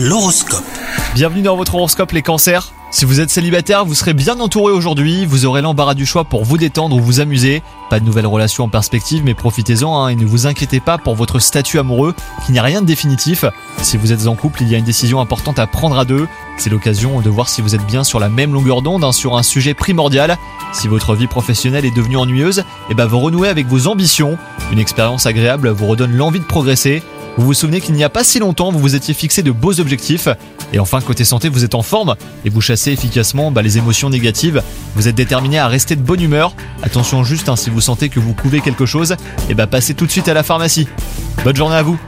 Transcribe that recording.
L'horoscope. Bienvenue dans votre horoscope les cancers. Si vous êtes célibataire, vous serez bien entouré aujourd'hui, vous aurez l'embarras du choix pour vous détendre ou vous amuser. Pas de nouvelles relations en perspective, mais profitez-en hein, et ne vous inquiétez pas pour votre statut amoureux, qui n'y rien de définitif. Si vous êtes en couple, il y a une décision importante à prendre à deux. C'est l'occasion de voir si vous êtes bien sur la même longueur d'onde hein, sur un sujet primordial. Si votre vie professionnelle est devenue ennuyeuse, eh ben vous renouez avec vos ambitions. Une expérience agréable vous redonne l'envie de progresser. Vous vous souvenez qu'il n'y a pas si longtemps, vous vous étiez fixé de beaux objectifs. Et enfin, côté santé, vous êtes en forme et vous chassez efficacement bah, les émotions négatives. Vous êtes déterminé à rester de bonne humeur. Attention juste, hein, si vous sentez que vous couvez quelque chose, et bah passez tout de suite à la pharmacie. Bonne journée à vous